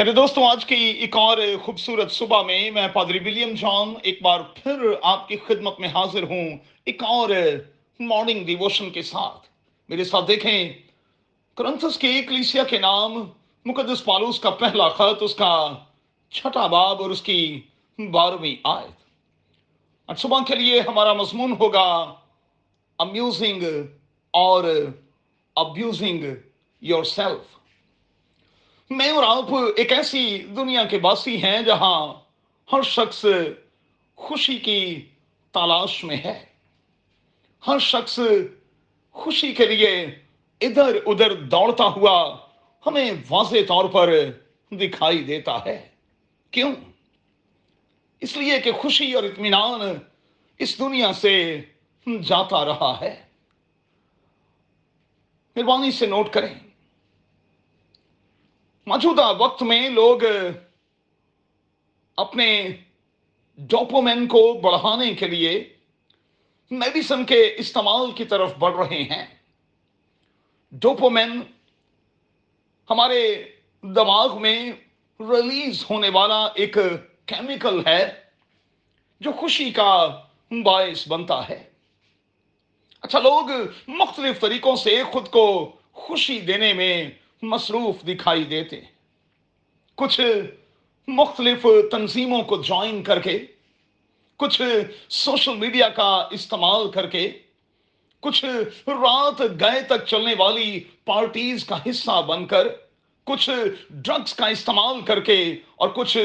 میرے دوستوں، آج کی ایک اور خوبصورت صبح میں میں پادری ولیم جان ایک بار پھر آپ کی خدمت میں حاضر ہوں، ایک اور مارننگ ڈیووشن کے ساتھ۔ میرے ساتھ دیکھیں، کرنتھس کے کلیسیا کے نام، مقدس پالوس کا پہلا خط، اس کا چھٹا باب اور اس کی بارہویں آیت۔ آج صبح کے لیے ہمارا مضمون ہوگا امیوزنگ اور ابیوزنگ یور سیلف میں اور آپ ایک ایسی دنیا کے باسی ہیں جہاں ہر شخص خوشی کی تلاش میں ہے۔ ہر شخص خوشی کے لیے ادھر ادھر دوڑتا ہوا ہمیں واضح طور پر دکھائی دیتا ہے۔ کیوں؟ اس لیے کہ خوشی اور اطمینان اس دنیا سے جاتا رہا ہے۔ مہربانی سے نوٹ کریں۔ موجودہ وقت میں لوگ اپنے ڈوپومین کو بڑھانے کے لیے میڈیسن کے استعمال کی طرف بڑھ رہے ہیں۔ ڈوپومین ہمارے دماغ میں ریلیز ہونے والا ایک کیمیکل ہے جو خوشی کا باعث بنتا ہے۔ اچھا لوگ مختلف طریقوں سے خود کو خوشی دینے میں مصروف دکھائی دیتے کچھ مختلف تنظیموں کو جوائن کر کے کچھ سوشل میڈیا کا استعمال کر کے کچھ رات گئے تک چلنے والی پارٹیز کا حصہ بن کر، کچھ ڈرگس کا استعمال کر کے اور کچھ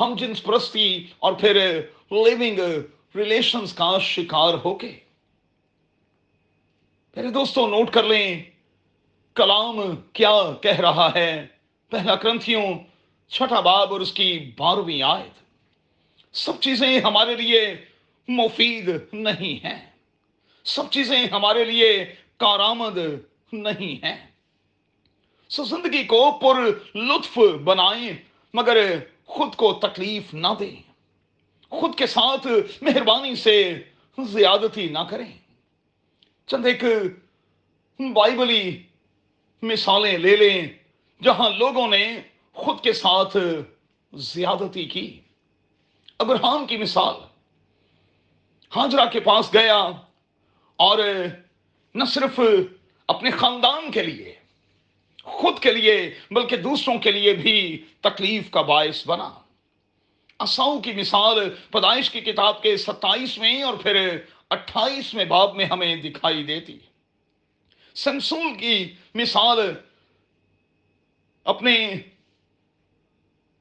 ہم جنس پرستی اور پھر لیونگ ریلیشنز کا شکار ہو کے میرے دوستوں نوٹ کر لیں کلام کیا کہہ رہا ہے؟ پہلا کرنتھیوں، چھٹا باب اور اس کی بارہویں آیت۔ سب چیزیں ہمارے لیے مفید نہیں ہیں۔ سب چیزیں ہمارے لیے کارآمد نہیں ہیں۔ سو زندگی کو پر لطف بنائیں، مگر خود کو تکلیف نہ دیں۔ خود کے ساتھ مہربانی سے زیادتی نہ کریں۔ چند ایک بائبلی مثالیں لے لیں جہاں لوگوں نے خود کے ساتھ زیادتی کی۔ ابراہم کی مثال، ہاجرہ کے پاس گیا اور نہ صرف اپنے خاندان کے لیے، خود کے لیے بلکہ دوسروں کے لیے بھی تکلیف کا باعث بنا۔ اساؤ کی مثال، پیدائش کی کتاب کے ستائیسویں اور پھر اٹھائیسویں باب میں ہمیں دکھائی دیتی۔ سمسول کی مثال اپنے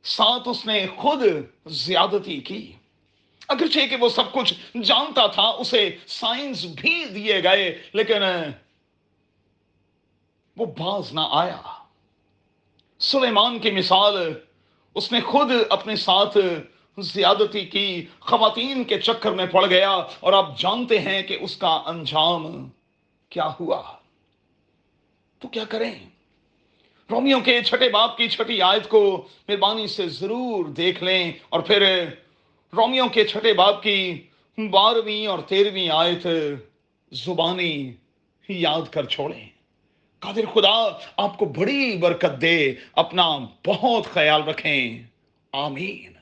ساتھ اس نے خود زیادتی کی۔ اگرچہ کہ وہ سب کچھ جانتا تھا، اسے سائنس بھی دیے گئے، لیکن وہ باز نہ آیا۔ سلیمان کی مثال، اس نے خود اپنے ساتھ زیادتی کی۔ خواتین کے چکر میں پڑ گیا اور آپ جانتے ہیں کہ اس کا انجام کیا ہوا۔ تو کیا کریں؟ رومیوں کے چھٹے باپ کی چھٹی آیت کو مہربانی سے ضرور دیکھ لیں اور پھر رومیوں کے چھٹے باپ کی بارہویں اور تیرہویں آیت زبانی یاد کر چھوڑیں۔ قادر خدا، آپ کو بڑی برکت دے، اپنا بہت خیال رکھیں۔ آمین۔